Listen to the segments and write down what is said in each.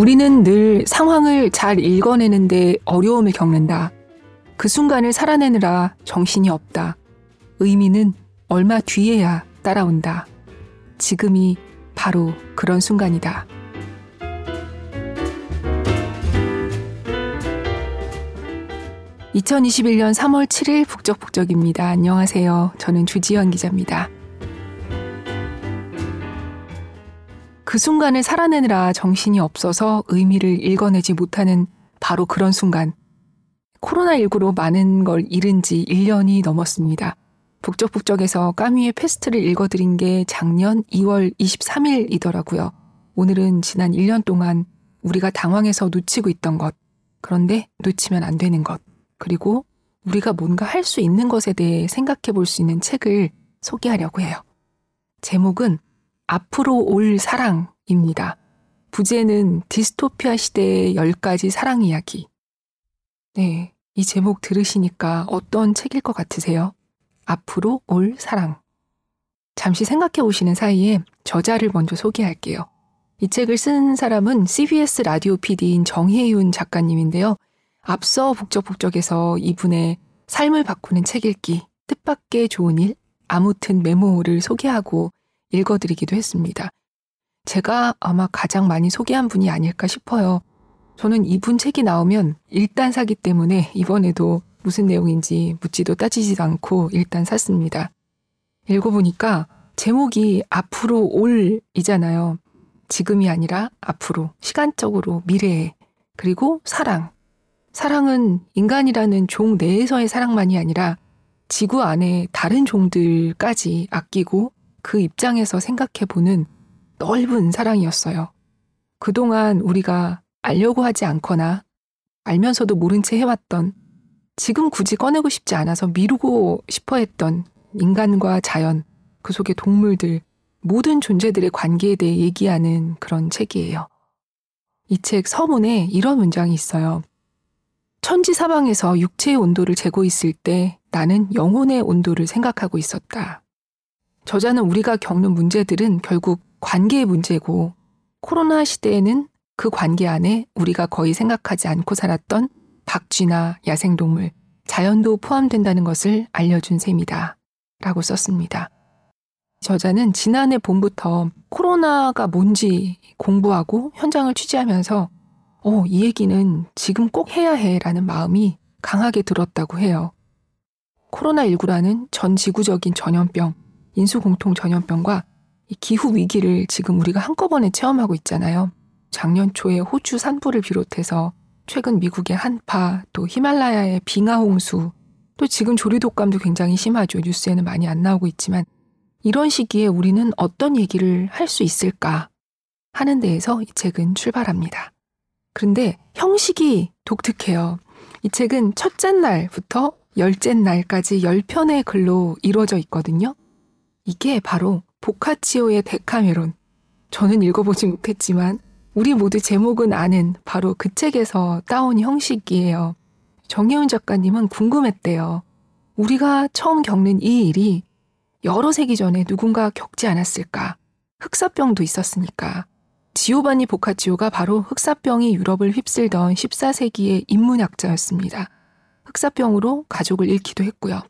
우리는 늘 상황을 잘 읽어내는데 어려움을 겪는다. 그 순간을 살아내느라 정신이 없다. 의미는 얼마 뒤에야 따라온다. 지금이 바로 그런 순간이다. (2021년 3월 7일) 북적북적입니다. 안녕하세요. 저는 주지현 기자입니다. 그 순간을 살아내느라 정신이 없어서 의미를 읽어내지 못하는 바로 그런 순간. 코로나19로 많은 걸 잃은 지 1년이 넘었습니다. 북적북적에서 까미의 패스트를 읽어드린 게 작년 2월 23일이더라고요. 오늘은 지난 1년 동안 우리가 당황해서 놓치고 있던 것, 그런데 놓치면 안 되는 것, 그리고 우리가 뭔가 할 수 있는 것에 대해 생각해 볼 수 있는 책을 소개하려고 해요. 제목은 앞으로 올 사랑입니다. 부제는 디스토피아 시대의 10가지 사랑 이야기. 네, 이 제목 들으시니까 어떤 책일 것 같으세요? 앞으로 올 사랑. 잠시 생각해 오시는 사이에 저자를 먼저 소개할게요. 이 책을 쓴 사람은 CBS 라디오 PD인 정혜윤 작가님인데요. 앞서 북적북적에서 이분의 삶을 바꾸는 책 읽기, 뜻밖의 좋은 일, 아무튼 메모를 소개하고 읽어드리기도 했습니다. 제가 아마 가장 많이 소개한 분이 아닐까 싶어요. 저는 이분 책이 나오면 일단 사기 때문에 이번에도 무슨 내용인지 묻지도 따지지도 않고 일단 샀습니다. 읽어보니까 제목이 앞으로 올이잖아요. 지금이 아니라 앞으로, 시간적으로 미래에, 그리고 사랑. 사랑은 인간이라는 종 내에서의 사랑만이 아니라 지구 안에 다른 종들까지 아끼고 그 입장에서 생각해보는 넓은 사랑이었어요. 그동안 우리가 알려고 하지 않거나 알면서도 모른 채 해왔던 지금 굳이 꺼내고 싶지 않아서 미루고 싶어 했던 인간과 자연, 그 속의 동물들, 모든 존재들의 관계에 대해 얘기하는 그런 책이에요. 이 책 서문에 이런 문장이 있어요. 천지 사방에서 육체의 온도를 재고 있을 때 나는 영혼의 온도를 생각하고 있었다. 저자는 우리가 겪는 문제들은 결국 관계의 문제고 코로나 시대에는 그 관계 안에 우리가 거의 생각하지 않고 살았던 박쥐나 야생동물, 자연도 포함된다는 것을 알려준 셈이다. 라고 썼습니다. 저자는 지난해 봄부터 코로나가 뭔지 공부하고 현장을 취재하면서 어, 이 얘기는 지금 꼭 해야 해 라는 마음이 강하게 들었다고 해요. 코로나19라는 전 지구적인 전염병, 인수공통 전염병과 기후 위기를 지금 우리가 한꺼번에 체험하고 있잖아요. 작년 초에 호주 산불을 비롯해서 최근 미국의 한파, 또 히말라야의 빙하 홍수, 또 지금 조류독감도 굉장히 심하죠. 뉴스에는 많이 안 나오고 있지만 이런 시기에 우리는 어떤 얘기를 할 수 있을까 하는 데에서 이 책은 출발합니다. 그런데 형식이 독특해요. 이 책은 첫째 날부터 열째 날까지 열편의 글로 이루어져 있거든요. 이게 바로 보카치오의 데카메론. 저는 읽어보지 못했지만 우리 모두 제목은 아는 바로 그 책에서 따온 형식이에요. 정혜훈 작가님은 궁금했대요. 우리가 처음 겪는 이 일이 여러 세기 전에 누군가 겪지 않았을까? 흑사병도 있었으니까. 지오바니 보카치오가 바로 흑사병이 유럽을 휩쓸던 14세기의 인문학자였습니다. 흑사병으로 가족을 잃기도 했고요.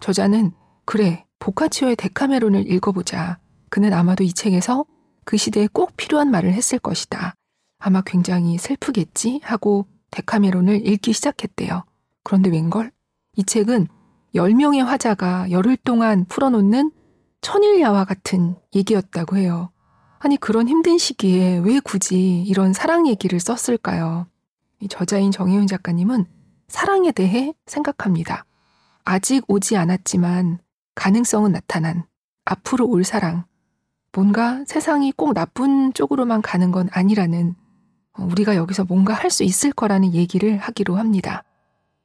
저자는 그래 보카치오의 데카메론을 읽어보자. 그는 아마도 이 책에서 그 시대에 꼭 필요한 말을 했을 것이다. 아마 굉장히 슬프겠지 하고 데카메론을 읽기 시작했대요. 그런데 웬걸? 이 책은 10명의 화자가 열흘 동안 풀어놓는 천일야와 같은 얘기였다고 해요. 아니, 그런 힘든 시기에 왜 굳이 이런 사랑 얘기를 썼을까요? 이 저자인 정혜윤 작가님은 사랑에 대해 생각합니다. 아직 오지 않았지만 가능성은 나타난 앞으로 올 사랑. 뭔가 세상이 꼭 나쁜 쪽으로만 가는 건 아니라는 어, 우리가 여기서 뭔가 할 수 있을 거라는 얘기를 하기로 합니다.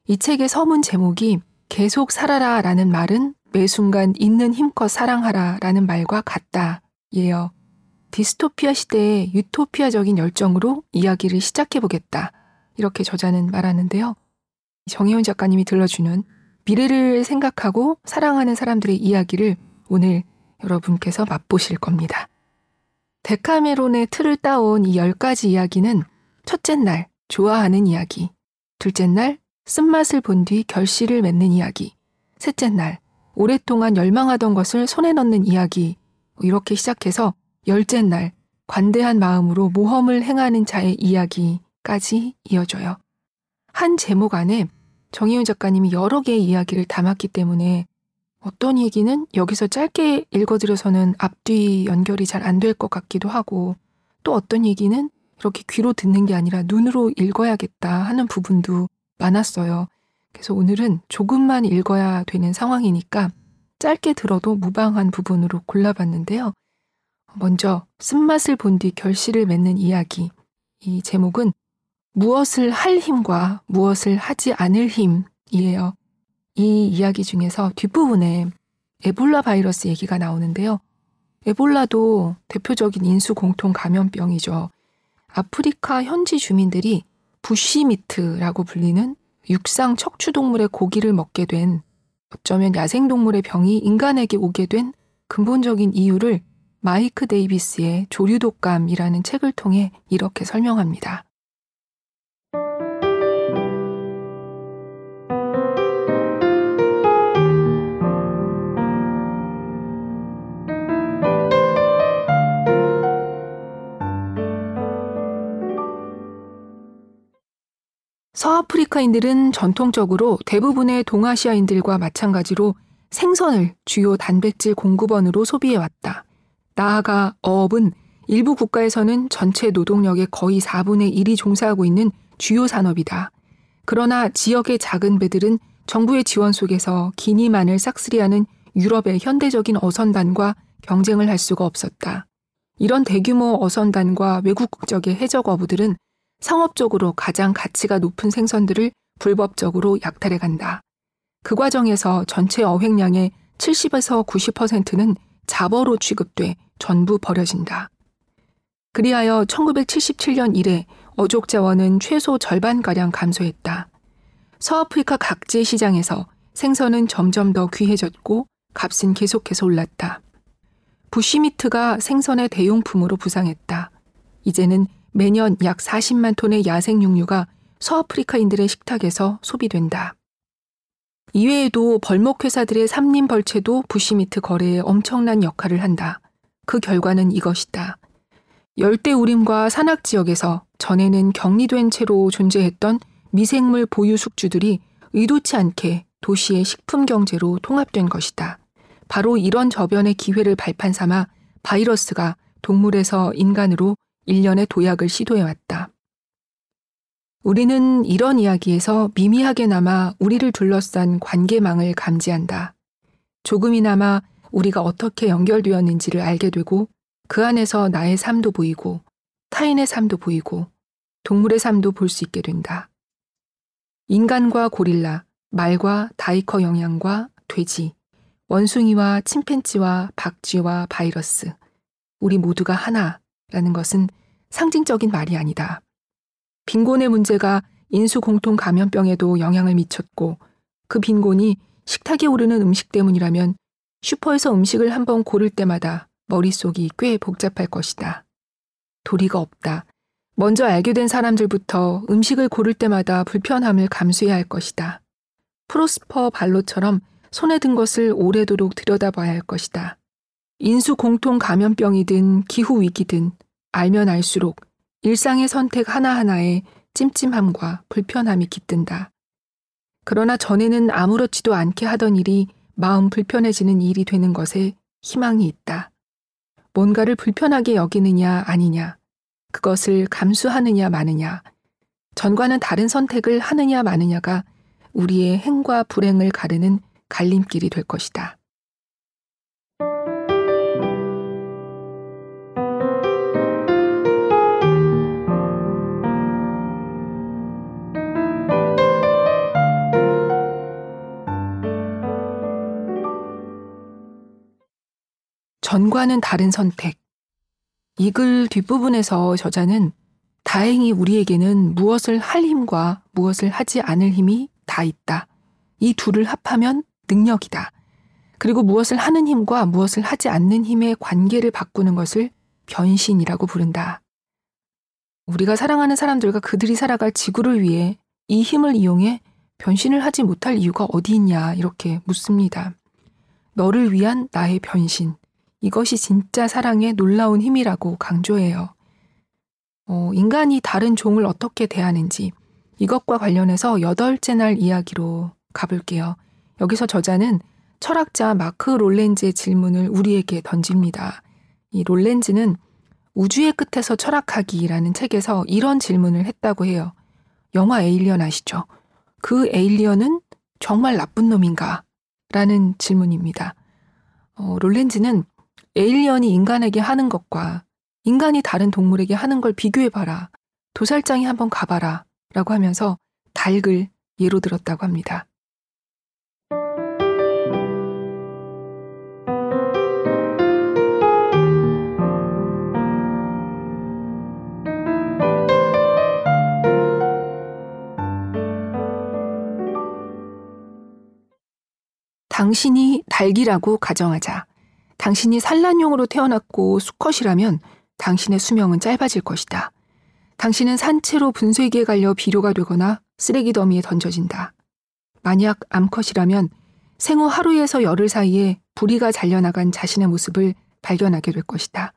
이 책의 서문 제목이 계속 살아라 라는 말은 매 순간 있는 힘껏 사랑하라 라는 말과 같다. 예요. 디스토피아 시대의 유토피아적인 열정으로 이야기를 시작해보겠다. 이렇게 저자는 말하는데요. 정혜원 작가님이 들려주는 미래를 생각하고 사랑하는 사람들의 이야기를 오늘 여러분께서 맛보실 겁니다. 데카메론의 틀을 따온 이열 가지 이야기는 첫째 날, 좋아하는 이야기. 둘째 날, 쓴맛을 본 뒤 결실을 맺는 이야기. 셋째 날, 오랫동안 열망하던 것을 손에 넣는 이야기. 이렇게 시작해서 열째 날, 관대한 마음으로 모험을 행하는 자의 이야기까지 이어져요. 한 제목 안에 정희윤 작가님이 여러 개의 이야기를 담았기 때문에 어떤 얘기는 여기서 짧게 읽어드려서는 앞뒤 연결이 잘 안 될 것 같기도 하고 또 어떤 얘기는 이렇게 귀로 듣는 게 아니라 눈으로 읽어야겠다 하는 부분도 많았어요. 그래서 오늘은 조금만 읽어야 되는 상황이니까 짧게 들어도 무방한 부분으로 골라봤는데요. 먼저 쓴맛을 본 뒤 결실을 맺는 이야기. 이 제목은 무엇을 할 힘과 무엇을 하지 않을 힘이에요. 이 이야기 중에서 뒷부분에 에볼라 바이러스 얘기가 나오는데요. 에볼라도 대표적인 인수 공통 감염병이죠. 아프리카 현지 주민들이 부시미트라고 불리는 육상 척추동물의 고기를 먹게 된 어쩌면 야생동물의 병이 인간에게 오게 된 근본적인 이유를 마이크 데이비스의 조류독감이라는 책을 통해 이렇게 설명합니다. 서아프리카인들은 전통적으로 대부분의 동아시아인들과 마찬가지로 생선을 주요 단백질 공급원으로 소비해왔다. 나아가 어업은 일부 국가에서는 전체 노동력의 거의 4분의 1이 종사하고 있는 주요 산업이다. 그러나 지역의 작은 배들은 정부의 지원 속에서 기니만을 싹쓸이하는 유럽의 현대적인 어선단과 경쟁을 할 수가 없었다. 이런 대규모 어선단과 외국 국적의 해적 어부들은 상업적으로 가장 가치가 높은 생선들을 불법적으로 약탈해 간다. 그 과정에서 전체 어획량의 70에서 90%는 자버로 취급돼 전부 버려진다. 그리하여 1977년 이래 어족 자원은 최소 절반가량 감소했다. 서아프리카 각지 시장에서 생선은 점점 더 귀해졌고 값은 계속해서 올랐다. 부시미트가 생선의 대용품으로 부상했다. 이제는 매년 약 40만 톤의 야생 육류가 서아프리카인들의 식탁에서 소비된다. 이외에도 벌목회사들의 삼림 벌채도 부시미트 거래에 엄청난 역할을 한다. 그 결과는 이것이다. 열대 우림과 산악 지역에서 전에는 격리된 채로 존재했던 미생물 보유 숙주들이 의도치 않게 도시의 식품 경제로 통합된 것이다. 바로 이런 저변의 기회를 발판 삼아 바이러스가 동물에서 인간으로 일련의 도약을 시도해왔다. 우리는 이런 이야기에서 미미하게나마 우리를 둘러싼 관계망을 감지한다. 조금이나마 우리가 어떻게 연결되었는지를 알게 되고 그 안에서 나의 삶도 보이고 타인의 삶도 보이고 동물의 삶도 볼 수 있게 된다. 인간과 고릴라, 말과 다이커 영양과 돼지, 원숭이와 침팬지와 박쥐와 바이러스, 우리 모두가 하나, 라는 것은 상징적인 말이 아니다. 빈곤의 문제가 인수 공통 감염병에도 영향을 미쳤고 그 빈곤이 식탁에 오르는 음식 때문이라면 슈퍼에서 음식을 한번 고를 때마다 머릿속이 꽤 복잡할 것이다. 도리가 없다. 먼저 알게 된 사람들부터 음식을 고를 때마다 불편함을 감수해야 할 것이다. 프로스퍼 발로처럼 손에 든 것을 오래도록 들여다봐야 할 것이다. 인수 공통 감염병이든 기후 위기든 알면 알수록 일상의 선택 하나하나에 찜찜함과 불편함이 깃든다. 그러나 전에는 아무렇지도 않게 하던 일이 마음 불편해지는 일이 되는 것에 희망이 있다. 뭔가를 불편하게 여기느냐 아니냐, 그것을 감수하느냐 마느냐, 전과는 다른 선택을 하느냐 마느냐가 우리의 행과 불행을 가르는 갈림길이 될 것이다. 전과는 다른 선택. 이 글 뒷부분에서 저자는 다행히 우리에게는 무엇을 할 힘과 무엇을 하지 않을 힘이 다 있다. 이 둘을 합하면 능력이다. 그리고 무엇을 하는 힘과 무엇을 하지 않는 힘의 관계를 바꾸는 것을 변신이라고 부른다. 우리가 사랑하는 사람들과 그들이 살아갈 지구를 위해 이 힘을 이용해 변신을 하지 못할 이유가 어디 있냐 이렇게 묻습니다. 너를 위한 나의 변신. 이것이 진짜 사랑의 놀라운 힘이라고 강조해요. 어, 인간이 다른 종을 어떻게 대하는지 이것과 관련해서 여덟째 날 이야기로 가볼게요. 여기서 저자는 철학자 마크 롤렌즈의 질문을 우리에게 던집니다. 이 롤렌즈는 우주의 끝에서 철학하기라는 책에서 이런 질문을 했다고 해요. 영화 에일리언 아시죠? 그 에일리언은 정말 나쁜 놈인가? 라는 질문입니다. 어, 롤렌즈는 에일리언이 인간에게 하는 것과 인간이 다른 동물에게 하는 걸 비교해봐라. 도살장에 한번 가봐라. 라고 하면서 닭을 예로 들었다고 합니다. 당신이 닭이라고 가정하자. 당신이 산란용으로 태어났고 수컷이라면 당신의 수명은 짧아질 것이다. 당신은 산채로 분쇄기에 갈려 비료가 되거나 쓰레기 더미에 던져진다. 만약 암컷이라면 생후 하루에서 열흘 사이에 부리가 잘려나간 자신의 모습을 발견하게 될 것이다.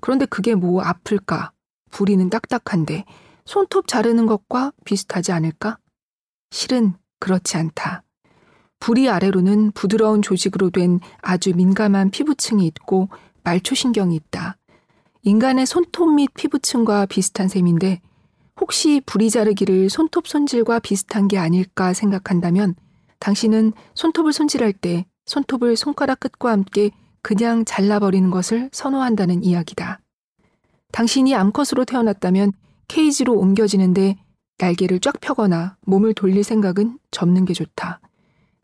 그런데 그게 뭐 아플까? 부리는 딱딱한데 손톱 자르는 것과 비슷하지 않을까? 실은 그렇지 않다. 부리 아래로는 부드러운 조직으로 된 아주 민감한 피부층이 있고 말초신경이 있다. 인간의 손톱 및 피부층과 비슷한 셈인데 혹시 부리 자르기를 손톱 손질과 비슷한 게 아닐까 생각한다면 당신은 손톱을 손질할 때 손톱을 손가락 끝과 함께 그냥 잘라버리는 것을 선호한다는 이야기다. 당신이 암컷으로 태어났다면 케이지로 옮겨지는데 날개를 쫙 펴거나 몸을 돌릴 생각은 접는 게 좋다.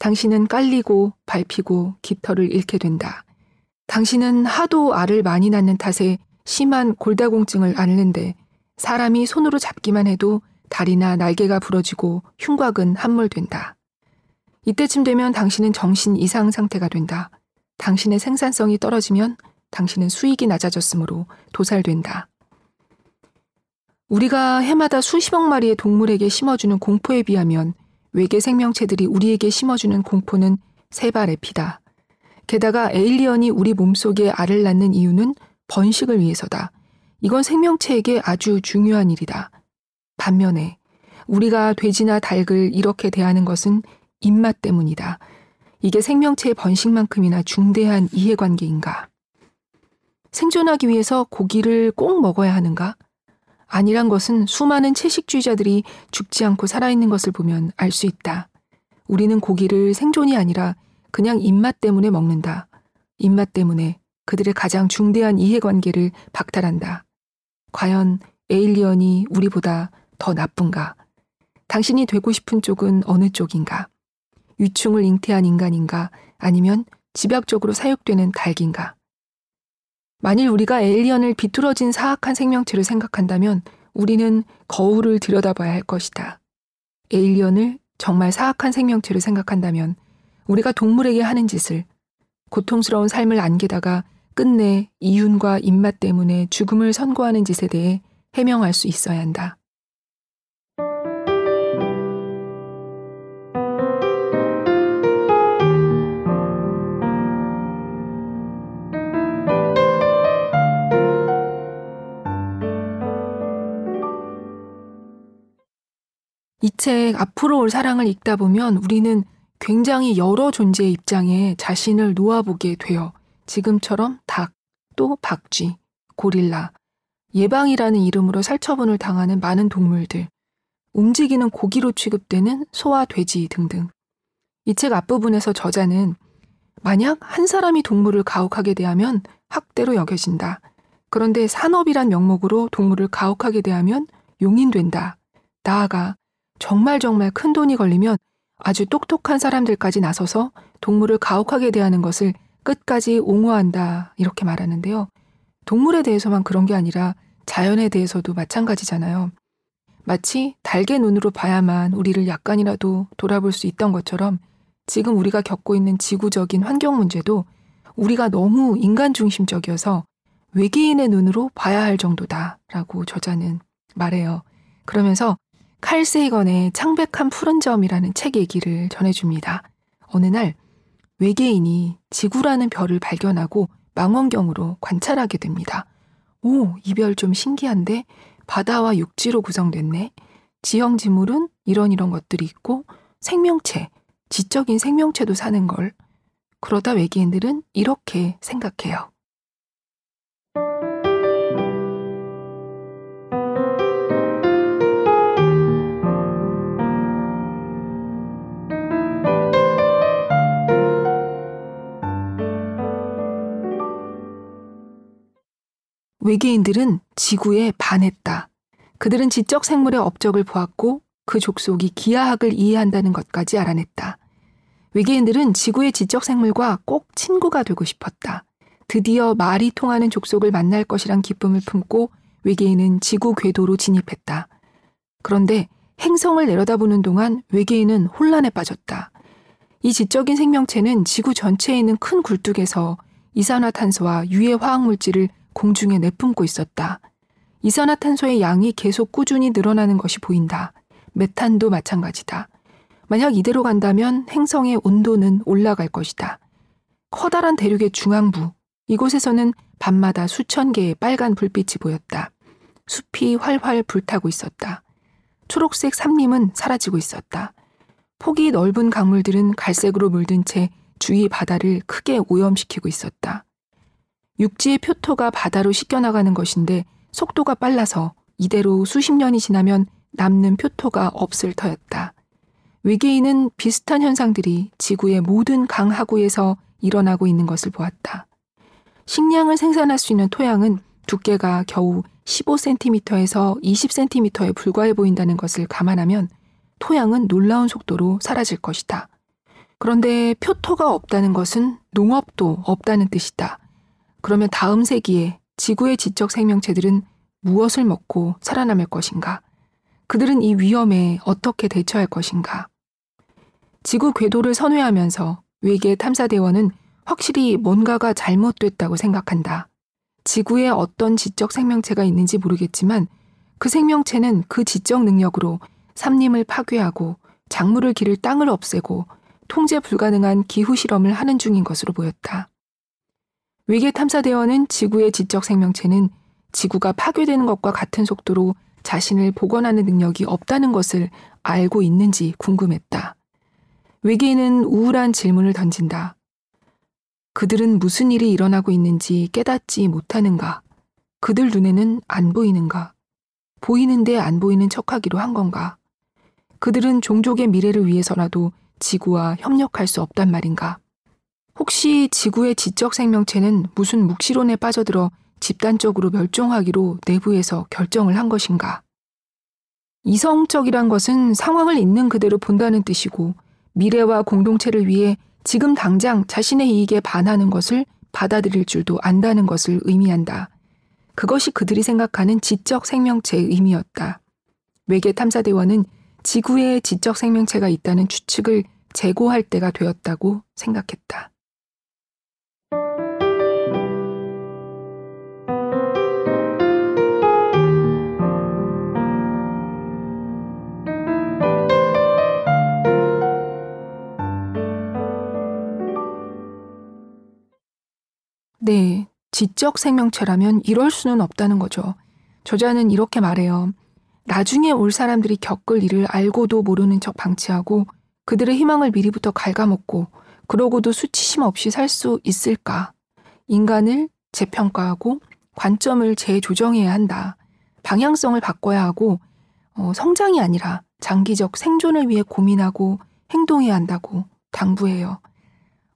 당신은 깔리고 밟히고 깃털을 잃게 된다. 당신은 하도 알을 많이 낳는 탓에 심한 골다공증을 앓는데 사람이 손으로 잡기만 해도 다리나 날개가 부러지고 흉곽은 함몰된다. 이때쯤 되면 당신은 정신 이상 상태가 된다. 당신의 생산성이 떨어지면 당신은 수익이 낮아졌으므로 도살된다. 우리가 해마다 수십억 마리의 동물에게 심어주는 공포에 비하면 외계 생명체들이 우리에게 심어주는 공포는 세 발의 피다. 게다가 에일리언이 우리 몸속에 알을 낳는 이유는 번식을 위해서다. 이건 생명체에게 아주 중요한 일이다. 반면에 우리가 돼지나 닭을 이렇게 대하는 것은 입맛 때문이다. 이게 생명체의 번식만큼이나 중대한 이해관계인가? 생존하기 위해서 고기를 꼭 먹어야 하는가? 아니란 것은 수많은 채식주의자들이 죽지 않고 살아있는 것을 보면 알 수 있다. 우리는 고기를 생존이 아니라 그냥 입맛 때문에 먹는다. 입맛 때문에 그들의 가장 중대한 이해관계를 박탈한다. 과연 에일리언이 우리보다 더 나쁜가? 당신이 되고 싶은 쪽은 어느 쪽인가? 유충을 잉태한 인간인가? 아니면 집약적으로 사육되는 닭인가? 만일 우리가 에일리언을 비뚤어진 사악한 생명체로 생각한다면 우리는 거울을 들여다봐야 할 것이다. 에일리언을 정말 사악한 생명체로 생각한다면 우리가 동물에게 하는 짓을 고통스러운 삶을 안기다가 끝내 이윤과 입맛 때문에 죽음을 선고하는 짓에 대해 해명할 수 있어야 한다. 이 책 앞으로 올 사랑을 읽다 보면 우리는 굉장히 여러 존재의 입장에 자신을 놓아보게 돼요. 지금처럼 닭, 또 박쥐, 고릴라, 예방이라는 이름으로 살처분을 당하는 많은 동물들, 움직이는 고기로 취급되는 소와 돼지 등등. 이 책 앞부분에서 저자는 만약 한 사람이 동물을 가혹하게 대하면 학대로 여겨진다. 그런데 산업이란 명목으로 동물을 가혹하게 대하면 용인된다. 나아가 정말 정말 큰 돈이 걸리면 아주 똑똑한 사람들까지 나서서 동물을 가혹하게 대하는 것을 끝까지 옹호한다. 이렇게 말하는데요. 동물에 대해서만 그런 게 아니라 자연에 대해서도 마찬가지잖아요. 마치 달개 눈으로 봐야만 우리를 약간이라도 돌아볼 수 있던 것처럼 지금 우리가 겪고 있는 지구적인 환경 문제도 우리가 너무 인간 중심적이어서 외계인의 눈으로 봐야 할 정도다. 라고 저자는 말해요. 그러면서 칼 세이건의 창백한 푸른 점이라는 책 얘기를 전해줍니다. 어느 날 외계인이 지구라는 별을 발견하고 망원경으로 관찰하게 됩니다. 오, 이 별 좀 신기한데? 바다와 육지로 구성됐네. 지형 지물은 이런 이런 것들이 있고 생명체, 지적인 생명체도 사는 걸. 그러다 외계인들은 이렇게 생각해요. 외계인들은 지구에 반했다. 그들은 지적 생물의 업적을 보았고 그 족속이 기하학을 이해한다는 것까지 알아냈다. 외계인들은 지구의 지적 생물과 꼭 친구가 되고 싶었다. 드디어 말이 통하는 족속을 만날 것이란 기쁨을 품고 외계인은 지구 궤도로 진입했다. 그런데 행성을 내려다보는 동안 외계인은 혼란에 빠졌다. 이 지적인 생명체는 지구 전체에 있는 큰 굴뚝에서 이산화탄소와 유해 화학 물질을 공중에 내뿜고 있었다. 이산화탄소의 양이 계속 꾸준히 늘어나는 것이 보인다. 메탄도 마찬가지다. 만약 이대로 간다면 행성의 온도는 올라갈 것이다. 커다란 대륙의 중앙부, 이곳에서는 밤마다 수천 개의 빨간 불빛이 보였다. 숲이 활활 불타고 있었다. 초록색 삼림은 사라지고 있었다. 폭이 넓은 강물들은 갈색으로 물든 채 주위 바다를 크게 오염시키고 있었다. 육지의 표토가 바다로 씻겨나가는 것인데 속도가 빨라서 이대로 수십 년이 지나면 남는 표토가 없을 터였다. 외계인은 비슷한 현상들이 지구의 모든 강 하구에서 일어나고 있는 것을 보았다. 식량을 생산할 수 있는 토양은 두께가 겨우 15cm에서 20cm에 불과해 보인다는 것을 감안하면 토양은 놀라운 속도로 사라질 것이다. 그런데 표토가 없다는 것은 농업도 없다는 뜻이다. 그러면 다음 세기에 지구의 지적 생명체들은 무엇을 먹고 살아남을 것인가? 그들은 이 위험에 어떻게 대처할 것인가? 지구 궤도를 선회하면서 외계 탐사대원은 확실히 뭔가가 잘못됐다고 생각한다. 지구에 어떤 지적 생명체가 있는지 모르겠지만 그 생명체는 그 지적 능력으로 삼림을 파괴하고 작물을 기를 땅을 없애고 통제 불가능한 기후 실험을 하는 중인 것으로 보였다. 외계 탐사대원은 지구의 지적 생명체는 지구가 파괴되는 것과 같은 속도로 자신을 복원하는 능력이 없다는 것을 알고 있는지 궁금했다. 외계인은 우울한 질문을 던진다. 그들은 무슨 일이 일어나고 있는지 깨닫지 못하는가? 그들 눈에는 안 보이는가? 보이는데 안 보이는 척하기로 한 건가? 그들은 종족의 미래를 위해서라도 지구와 협력할 수 없단 말인가? 혹시 지구의 지적 생명체는 무슨 묵시론에 빠져들어 집단적으로 멸종하기로 내부에서 결정을 한 것인가? 이성적이란 것은 상황을 있는 그대로 본다는 뜻이고 미래와 공동체를 위해 지금 당장 자신의 이익에 반하는 것을 받아들일 줄도 안다는 것을 의미한다. 그것이 그들이 생각하는 지적 생명체의 의미였다. 외계 탐사대원은 지구에 지적 생명체가 있다는 추측을 재고할 때가 되었다고 생각했다. 네, 지적 생명체라면 이럴 수는 없다는 거죠. 저자는 이렇게 말해요. 나중에 올 사람들이 겪을 일을 알고도 모르는 척 방치하고 그들의 희망을 미리부터 갉아먹고 그러고도 수치심 없이 살 수 있을까? 인간을 재평가하고 관점을 재조정해야 한다. 방향성을 바꿔야 하고 어, 성장이 아니라 장기적 생존을 위해 고민하고 행동해야 한다고 당부해요.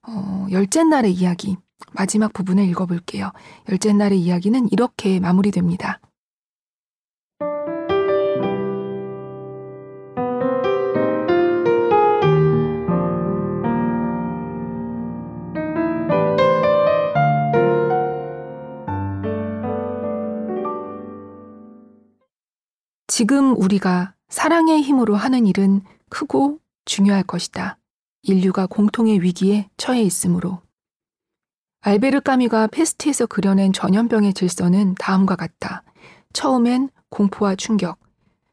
어, 열째 날의 이야기. 마지막 부분을 읽어볼게요. 열째 날의 이야기는 이렇게 마무리됩니다. 지금 우리가 사랑의 힘으로 하는 일은 크고 중요할 것이다. 인류가 공통의 위기에 처해 있으므로 알베르 까미가 페스트에서 그려낸 전염병의 질서는 다음과 같다. 처음엔 공포와 충격,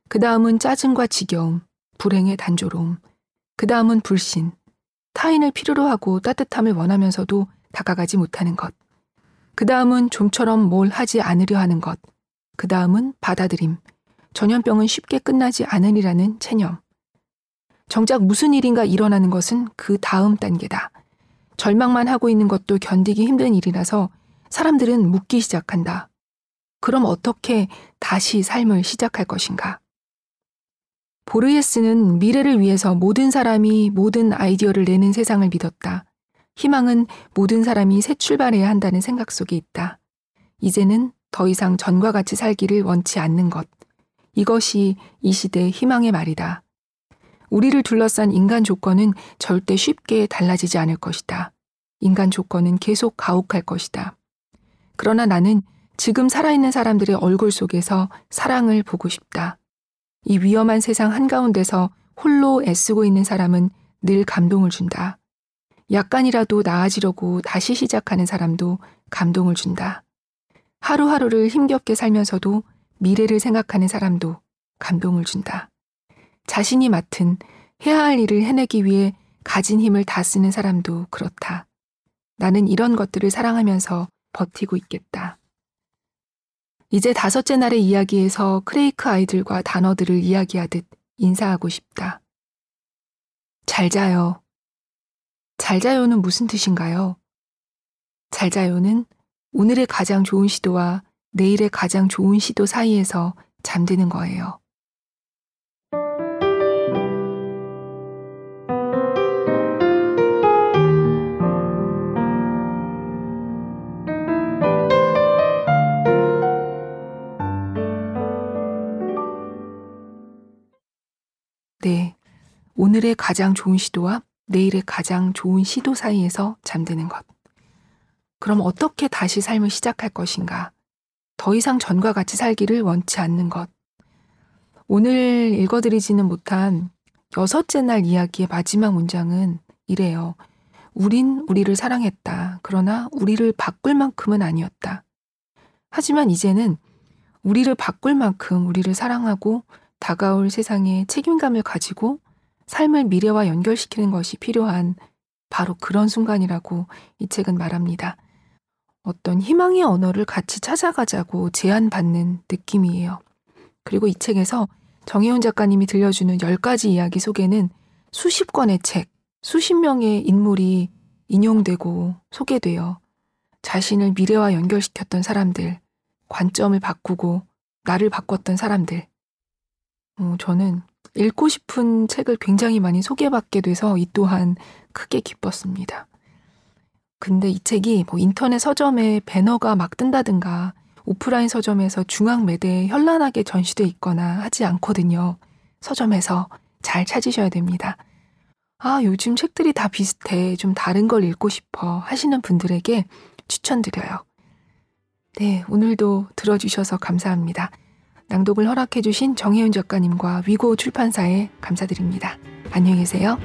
그 다음은 짜증과 지겨움, 불행의 단조로움, 그 다음은 불신, 타인을 필요로 하고 따뜻함을 원하면서도 다가가지 못하는 것, 그 다음은 좀처럼 뭘 하지 않으려 하는 것, 그 다음은 받아들임, 전염병은 쉽게 끝나지 않으리라는 체념. 정작 무슨 일인가 일어나는 것은 그 다음 단계다. 절망만 하고 있는 것도 견디기 힘든 일이라서 사람들은 묻기 시작한다. 그럼 어떻게 다시 삶을 시작할 것인가? 보르예스는 미래를 위해서 모든 사람이 모든 아이디어를 내는 세상을 믿었다. 희망은 모든 사람이 새 출발해야 한다는 생각 속에 있다. 이제는 더 이상 전과 같이 살기를 원치 않는 것. 이것이 이 시대의 희망의 말이다. 우리를 둘러싼 인간 조건은 절대 쉽게 달라지지 않을 것이다. 인간 조건은 계속 가혹할 것이다. 그러나 나는 지금 살아있는 사람들의 얼굴 속에서 사랑을 보고 싶다. 이 위험한 세상 한가운데서 홀로 애쓰고 있는 사람은 늘 감동을 준다. 약간이라도 나아지려고 다시 시작하는 사람도 감동을 준다. 하루하루를 힘겹게 살면서도 미래를 생각하는 사람도 감동을 준다. 자신이 맡은 해야 할 일을 해내기 위해 가진 힘을 다 쓰는 사람도 그렇다. 나는 이런 것들을 사랑하면서 버티고 있겠다. 이제 다섯째 날의 이야기에서 크레이크 아이들과 단어들을 이야기하듯 인사하고 싶다. 잘 자요. 잘 자요는 무슨 뜻인가요? 잘 자요는 오늘의 가장 좋은 시도와 내일의 가장 좋은 시도 사이에서 잠드는 거예요. 네. 오늘의 가장 좋은 시도와 내일의 가장 좋은 시도 사이에서 잠드는 것. 그럼 어떻게 다시 삶을 시작할 것인가? 더 이상 전과 같이 살기를 원치 않는 것. 오늘 읽어드리지는 못한 여섯째 날 이야기의 마지막 문장은 이래요. 우린 우리를 사랑했다. 그러나 우리를 바꿀 만큼은 아니었다. 하지만 이제는 우리를 바꿀 만큼 우리를 사랑하고 다가올 세상에 책임감을 가지고 삶을 미래와 연결시키는 것이 필요한 바로 그런 순간이라고 이 책은 말합니다. 어떤 희망의 언어를 같이 찾아가자고 제안받는 느낌이에요. 그리고 이 책에서 정혜원 작가님이 들려주는 10가지 이야기 속에는 수십 권의 책, 수십 명의 인물이 인용되고 소개되어 자신을 미래와 연결시켰던 사람들, 관점을 바꾸고 나를 바꿨던 사람들, 어, 저는 읽고 싶은 책을 굉장히 많이 소개받게 돼서 이 또한 크게 기뻤습니다. 근데 이 책이 뭐 인터넷 서점에 배너가 막 뜬다든가 오프라인 서점에서 중앙 매대에 현란하게 전시돼 있거나 하지 않거든요. 서점에서 잘 찾으셔야 됩니다. 아, 요즘 책들이 다 비슷해. 좀 다른 걸 읽고 싶어 하시는 분들에게 추천드려요. 네, 오늘도 들어주셔서 감사합니다. 낭독을 허락해주신 정혜윤 작가님과 위고 출판사에 감사드립니다. 안녕히 계세요.